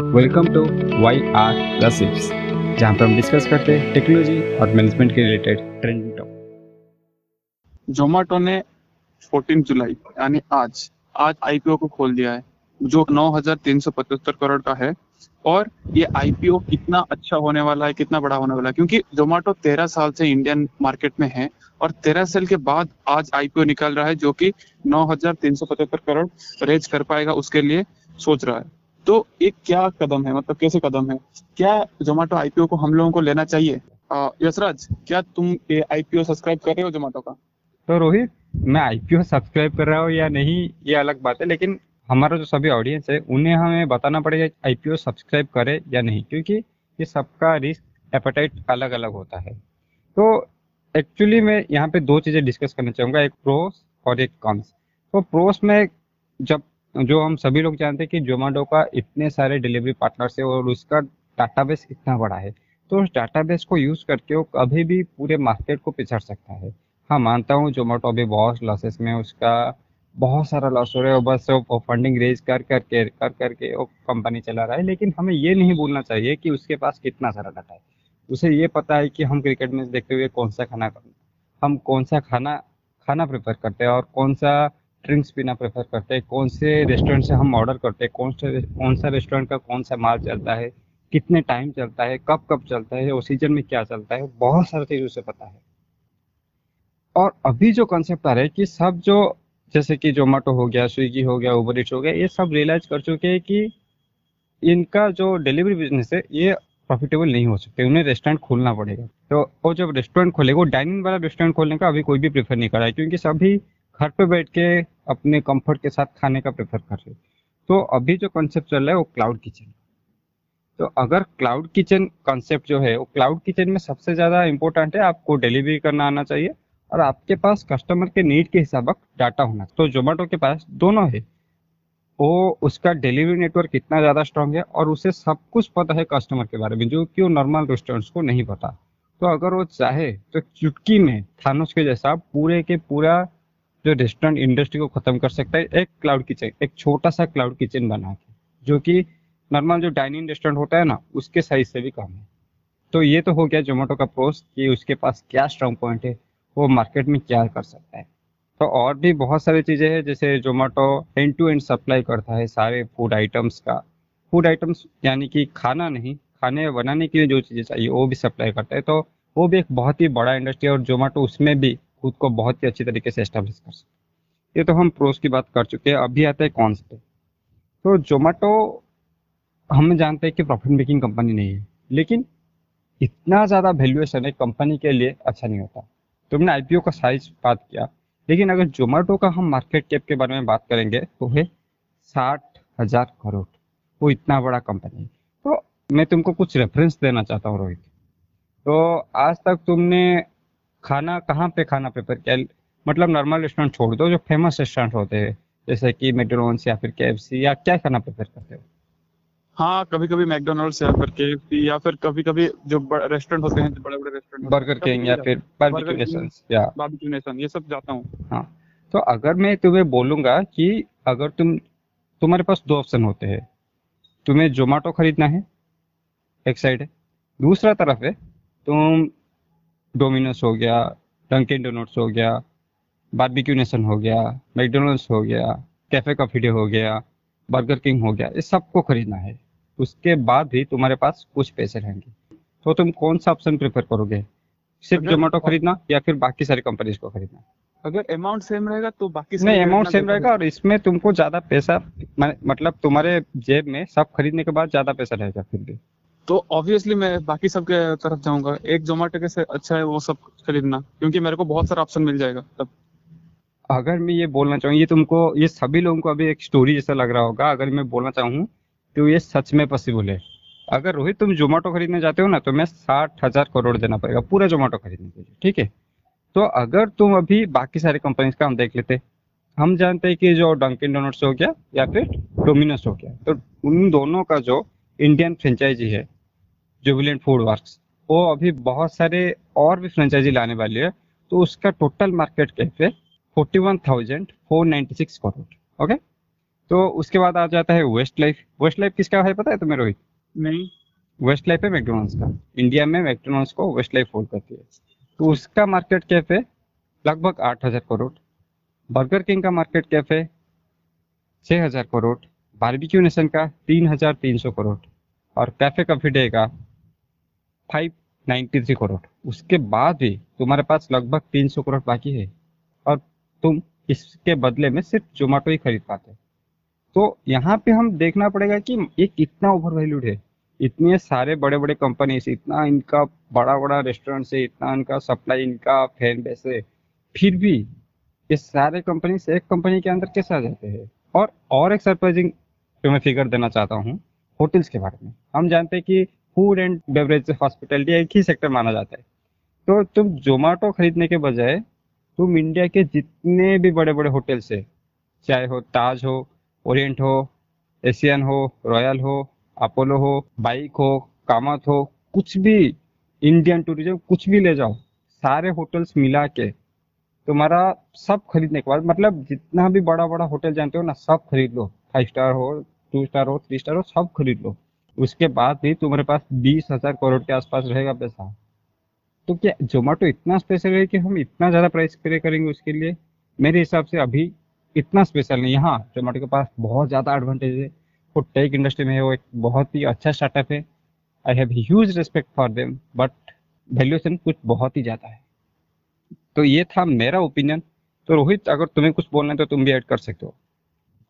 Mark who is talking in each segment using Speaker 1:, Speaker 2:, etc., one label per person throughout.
Speaker 1: Welcome to Y R recipes जहाँ पर हम डिस्कस करते हैं टेक्नोलॉजी और मैनेजमेंट के रिलेटेड ट्रेंडिंग टॉपिक
Speaker 2: जोमेटो ने 14 जुलाई यानी आज आज आईपीओ को खोल दिया है जो 9,375 करोड़ का है और ये आईपीओ कितना अच्छा होने वाला है कितना बड़ा होने वाला है क्योंकि जोमेटो 13 साल से इंडियन मार्केट में है और 13 साल के बाद आज आईपीओ निकल रहा है जो कि 9,375 करोड़ रेज कर पाएगा उसके लिए सोच रहा है। तो एक क्या कदम है? मतलब कैसे कदम है? क्या जोमेटो आईपीओ को हम लोगों को लेना चाहिए? यशराज, क्या तुम ये आईपीओ सब्सक्राइब कर रहे हो जोमेटो का?
Speaker 1: तो रोहित, मैं आईपीओ सब्सक्राइब कर रहा हूँ या नहीं, ये अलग बात है, लेकिन हमारा जो सभी ऑडियंस है, उन्हें हमें बताना पड़ेगा आईपीओ सब्सक्राइब करे या नहीं, क्योंकि ये सबका रिस्क एपेटाइट अलग अलग होता है। तो एक्चुअली मैं यहाँ पे दो चीज़ें डिस्कस करना चाहूँगा, एक प्रोस और एक कॉन्स तो प्रोस में जब जो हम सभी लोग जानते हैं कि जोमेटो का इतने सारे डिलीवरी पार्टनर्स है और उसका डाटाबेस इतना बड़ा है। तो उस डाटाबेस को यूज़ करके वो कभी भी पूरे मार्केट को पिछड़ सकता है। हाँ मानता हूँ जोमेटो अभी बहुत लॉसेस में उसका बहुत सारा लॉस हो रहा है बस वो फंडिंग रेज कर करके कर करके वो कंपनी चला रहा है। लेकिन हमें ये नहीं भूलना चाहिए कि उसके पास कितना सारा डाटा है। उसे ये पता है कि हम क्रिकेट मैच देखते हुए कौन सा खाना, हम कौन सा खाना खाना प्रेफर करते हैं और कौन सा ड्रिंक्स पीना प्रेफर करते हैं। कौन से रेस्टोरेंट से हम ऑर्डर करते हैं? कौन से कौन सा रेस्टोरेंट का कौन सा माल चलता है? कितने टाइम चलता है? कब कब चलता है? और सीज़न में क्या चलता है? बहुत सारी चीज़ उसे पता है। और अभी जो कंसेप्ट आ रहा है कि सब जो जैसे कि जोमेटो हो गया स्विगी हो गया उबर हो गया, ये सब रियलाइज़ कर चुके हैं कि इनका जो डिलीवरी बिज़नेस है, ये प्रॉफिटेबल नहीं हो सकते। उन्हें रेस्टोरेंट खोलना पड़ेगा। तो वो जब रेस्टोरेंट खोलेगा, वो डाइनिंग वाला रेस्टोरेंट खोलने का अभी कोई भी प्रेफर नहीं कर रहा है, क्योंकि सभी घर पे बैठ के अपने कंफर्ट के साथ खाने का प्रेफर कर रहे तो अभी जो कॉन्सेप्ट चल रहा है, वो क्लाउड किचन तो अगर क्लाउड किचन कॉन्सेप्ट जो है, वो क्लाउड किचन में सबसे ज़्यादा इंपॉर्टेंट है, आपको डिलीवरी करना आना चाहिए और आपके पास कस्टमर के नीड के हिसाब डाटा होना। तो जोमेटो के पास दोनों है। वो उसका डिलीवरी नेटवर्क कितना ज़्यादा स्ट्रांग है और उसे सब कुछ पता है कस्टमर के बारे में, जो कि वो नॉर्मल रेस्टोरेंट्स को नहीं पता। तो अगर वो चाहे तो चुटकी में, थानोस के जैसा पूरे के पूरा जो रेस्टोरेंट इंडस्ट्री को खत्म कर सकता है, एक क्लाउड किचन एक छोटा सा क्लाउड किचन बना के, जो कि नॉर्मल जो डाइनिंग रेस्टोरेंट होता है ना, उसके साइज़ से भी कम है। तो ये तो हो गया जोमेटो का प्रोस कि उसके पास क्या स्ट्रांग पॉइंट है, वो मार्केट में क्या कर सकता है। तो और भी बहुत सारी चीज़ें हैं, जैसे Zomato end to end supply करता है सारे फ़ूड आइटम्स का। फ़ूड आइटम्स यानी कि खाना नहीं, खाने बनाने के लिए जो चीज़ें चाहिए, वो भी सप्लाई करता है। तो वो भी एक बहुत ही बड़ा इंडस्ट्री है और जोमेटो उसमें भी खुद को बहुत ही अच्छी तरीके से एस्टेब्लिश कर सकते ये तो हम प्रोस की बात कर चुके हैं, अभी आता है कॉन्स पे। तो जोमेटो हम जानते हैं कि प्रॉफिट मेकिंग कंपनी नहीं है, लेकिन इतना ज़्यादा वैल्यूएशन एक कंपनी के लिए अच्छा नहीं होता। तुमने आईपीओ का साइज़ बात किया, लेकिन अगर जोमेटो का हम मार्केट कैप के बारे में बात करेंगे तो है साठ हज़ार करोड़ वो इतना बड़ा कंपनी है। तो मैं तुमको कुछ रेफरेंस देना चाहता हूँ रोहित। तो आज तक तुमने खाना कहाँ पे खाना प्रेफर किया? मतलब नॉर्मल रेस्टोरेंट छोड़ दो जो फ़ेमस रेस्टोरेंट होते हैं जैसे कि मैकडोनल्ड्स या फिर केएफसी या क्या खाना प्रेफर करते हो?
Speaker 2: हाँ कभी कभी मैकडोनल्ड्स या फिर केएफसी या फिर कभी कभी जो रेस्टोरेंट होते हैं बड़े बड़े रेस्टोरेंट
Speaker 1: बर्गर किंग या फिर बारबेक्यू नेशंस या।
Speaker 2: बारबेक्यू नेशन ये सब जाता हूँ।
Speaker 1: हाँ तो अगर मैं तुम्हें बोलूँगा कि अगर तुम तुम्हारे पास दो ऑप्शन होते हैं तुम्हें जोमेटो खरीदना है एक साइड है दूसरा तरफ़ है तुम डोमिनोस हो गया डंकिन डोनट्स हो गया बारबेक्यू नेशन हो गया मैकडोनल्ड्स हो गया कैफ़े कॉफ़ी डे हो गया बर्गर किंग हो गया इस सबको खरीदना है। उसके बाद भी तुम्हारे पास कुछ पैसे रहेंगे। तो तुम कौन सा ऑप्शन प्रेफर करोगे? सिर्फ़ जोमेटो खरीदना या फिर बाकी सारी कंपनीज़ को खरीदना?
Speaker 2: अगर अमाउंट सेम रहेगा तो बाकी
Speaker 1: नहीं अमाउंट सेम रहेगा और इसमें तुमको ज़्यादा पैसा मतलब तुम्हारे जेब में सब खरीदने के बाद ज़्यादा पैसा रहेगा फिर भी।
Speaker 2: तो ऑब्वियसली मैं बाकी सब के तरफ़ जाऊँगा। एक जोमेटो के से अच्छा है वो सब खरीदना, क्योंकि मेरे को बहुत सारा ऑप्शन मिल जाएगा तब।
Speaker 1: अगर मैं ये बोलना चाहूँ, ये तुमको, ये सभी लोगों को अभी एक स्टोरी जैसा लग रहा होगा, अगर मैं बोलना चाहूँ तो ये सच में पॉसिबल है। अगर रोहित तुम जोमेटो खरीदने जाते हो ना तो मैं साठ हज़ार करोड़ देना पड़ेगा, पूरा जोमेटो खरीदने के लिए, ठीक है? तो अगर तुम अभी बाकी सारी कंपनीज़ का हम देख लेते, हम जानते हैं कि जो डंकिन डोनट्स हो गया या फिर डोमिनोस हो गया तो उन दोनों का जो इंडियन फ्रेंचाइजी है जुबिलेंट फ़ूड वर्क्स वो अभी बहुत सारे और भी फ्रेंचाइजी लाने वाली है तो उसका टोटल मार्केट कैप है forty one thousand four ninety six crore okay तो उसके बाद आ जाता है वेस्ट लाइफ वेस्ट लाइफ किसका है पता है तुम्हें रोहित?
Speaker 2: नहीं।
Speaker 1: वेस्ट लाइफ है मैकडोनल्ड्स का। इंडिया में मैकडोनल्ड्स को वेस्ट लाइफ होल्ड करती है। तो उसका मार्केट कैप है लगभग आठ हज़ार करोड़ बर्गर किंग का मार्केट कैप है छः हज़ार करोड़ बारबेक्यू नेशन का तीन हज़ार तीन सौ करोड़ और कैफ़े कॉफ़ी डे का फाइव नाइन्टी थ्री करोड़ उसके बाद भी तुम्हारे पास लगभग तीन सौ करोड़ बाकी है। और तुम इसके बदले में सिर्फ़ जोमेटो ही खरीद पाते। तो यहाँ पे हम देखना पड़ेगा कि ये कितना ओवर वैल्यूड है। इतने सारे बड़े बड़े कंपनीज़ इतना इनका बड़ा बड़ा रेस्टोरेंट है, इतना इनका सप्लाई इनका फ़ैन बेस है। फिर भी ये सारे कंपनी एक कंपनी के अंदर कैसे आ जाते हैं? और और एक सरप्राइजिंग जो मैं फिगर देना चाहता हूँ होटल्स के बारे में। हम जानते हैं कि फ़ूड एंड बेवरेज हॉस्पिटलिटी एक ही सेक्टर माना जाता है। तो तुम जोमेटो खरीदने के बजाय, तुम इंडिया के जितने भी बड़े बड़े होटल्स है, चाहे हो ताज हो ओरिएंट हो एशियन हो रॉयल हो अपोलो हो बाइक हो कामत हो, कुछ भी इंडियन टूरिज़्म कुछ भी ले जाओ, सारे होटल्स मिला के तुम्हारा सब खरीदने के बाद मतलब जितना भी बड़ा बड़ा होटल जानते हो ना, सब खरीद लो। फाइव स्टार हो टू स्टार हो थ्री स्टार हो, सब खरीद लो। उसके बाद भी तुम्हारे पास बीस हज़ार करोड़ के आसपास रहेगा पैसा। तो क्या जोमेटो इतना स्पेशल है कि हम इतना ज़्यादा प्राइस पे करेंगे उसके लिए? मेरे हिसाब से अभी इतना स्पेशल नहीं। हाँ जोमेटो के पास बहुत ज़्यादा एडवांटेज है। वो टेक इंडस्ट्री में है, वो एक बहुत ही अच्छा स्टार्टअप है। I have huge respect for them but valuation कुछ बहुत ही ज़्यादा है। तो ये था मेरा ओपिनियन तो रोहित, अगर तुम्हें कुछ बोलना है तो तुम भी ऐड कर सकते हो।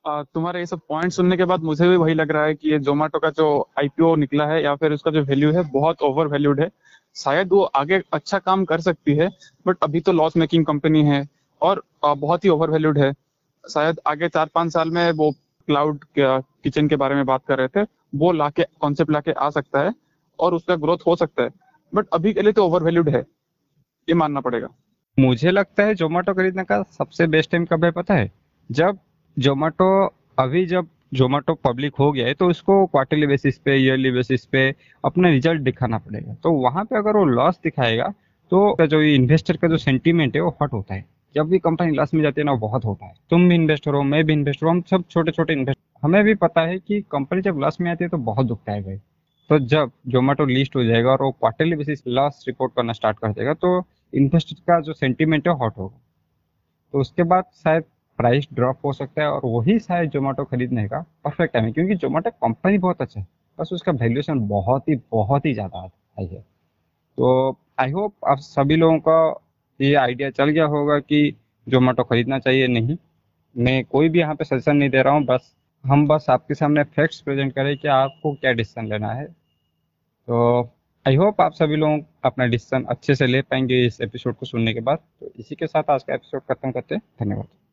Speaker 2: तुम्हारे ये सब पॉइंट सुनने के बाद मुझे भी वही लग रहा है कि ये जोमेटो का जो आईपीओ निकला है या फिर उसका जो वैल्यू है बहुत ओवर वैल्यूड है। शायद वो आगे अच्छा काम कर सकती है बट अभी तो लॉस मेकिंग कंपनी है और बहुत ही ओवर वैल्यूड है। शायद आगे चार पाँच साल में वो क्लाउड किचन के बारे में बात कर रहे थे, वो लाके कॉन्सेप्ट लाके आ सकता है और उसका ग्रोथ हो सकता है बट अभी के लिए तो ओवर वैल्यूड है। ये मानना पड़ेगा।
Speaker 1: मुझे लगता है जोमेटो खरीदने का सबसे बेस्ट टाइम कब है पता है? जब जोमेटो अभी जब जोमेटो पब्लिक हो गया है तो उसको क्वार्टरली बेसिस पे ईयरली बेसिस पे अपना रिज़ल्ट दिखाना पड़ेगा। तो वहाँ पे अगर वो लॉस दिखाएगा तो जो इन्वेस्टर का जो सेंटीमेंट है, वो हट होता है। जब भी कंपनी लॉस में जाती है ना, बहुत होता है। तुम भी इन्वेस्टर हो, मैं भी इन्वेस्टर हूँ, हम सब छोटे छोटे इन्वेस्टर हमें भी पता है कि कंपनी जब लॉस में आती है तो बहुत दुखता है भाई। तो जब जोमेटो लिस्ट हो जाएगा और वो क्वार्टरली बेसिस लॉस रिपोर्ट करना स्टार्ट कर देगा तो इन्वेस्टर का जो सेंटीमेंट है हॉट होगा। तो उसके बाद शायद प्राइस ड्रॉप हो सकता है और वही शायद जोमेटो खरीदने का परफेक्ट टाइम है, क्योंकि जोमेटो कंपनी बहुत अच्छा है। बस उसका वैल्यूएशन बहुत ही बहुत ही ज़्यादा हाई है। तो आई होप आप सभी लोगों का ये आइडिया चल गया होगा कि जोमेटो खरीदना चाहिए, नहीं। मैं कोई भी यहाँ पे सजेशन नहीं दे रहा हूँ, बस हम बस आपके सामने फैक्ट्स प्रेजेंट करें कि आपको क्या डिसीज़न लेना है। तो आई होप आप सभी लोग अपना डिसीज़न अच्छे से ले पाएँगे इस एपिसोड को सुनने के बाद। तो इसी के साथ आज का एपिसोड खत्म करते हैं। धन्यवाद।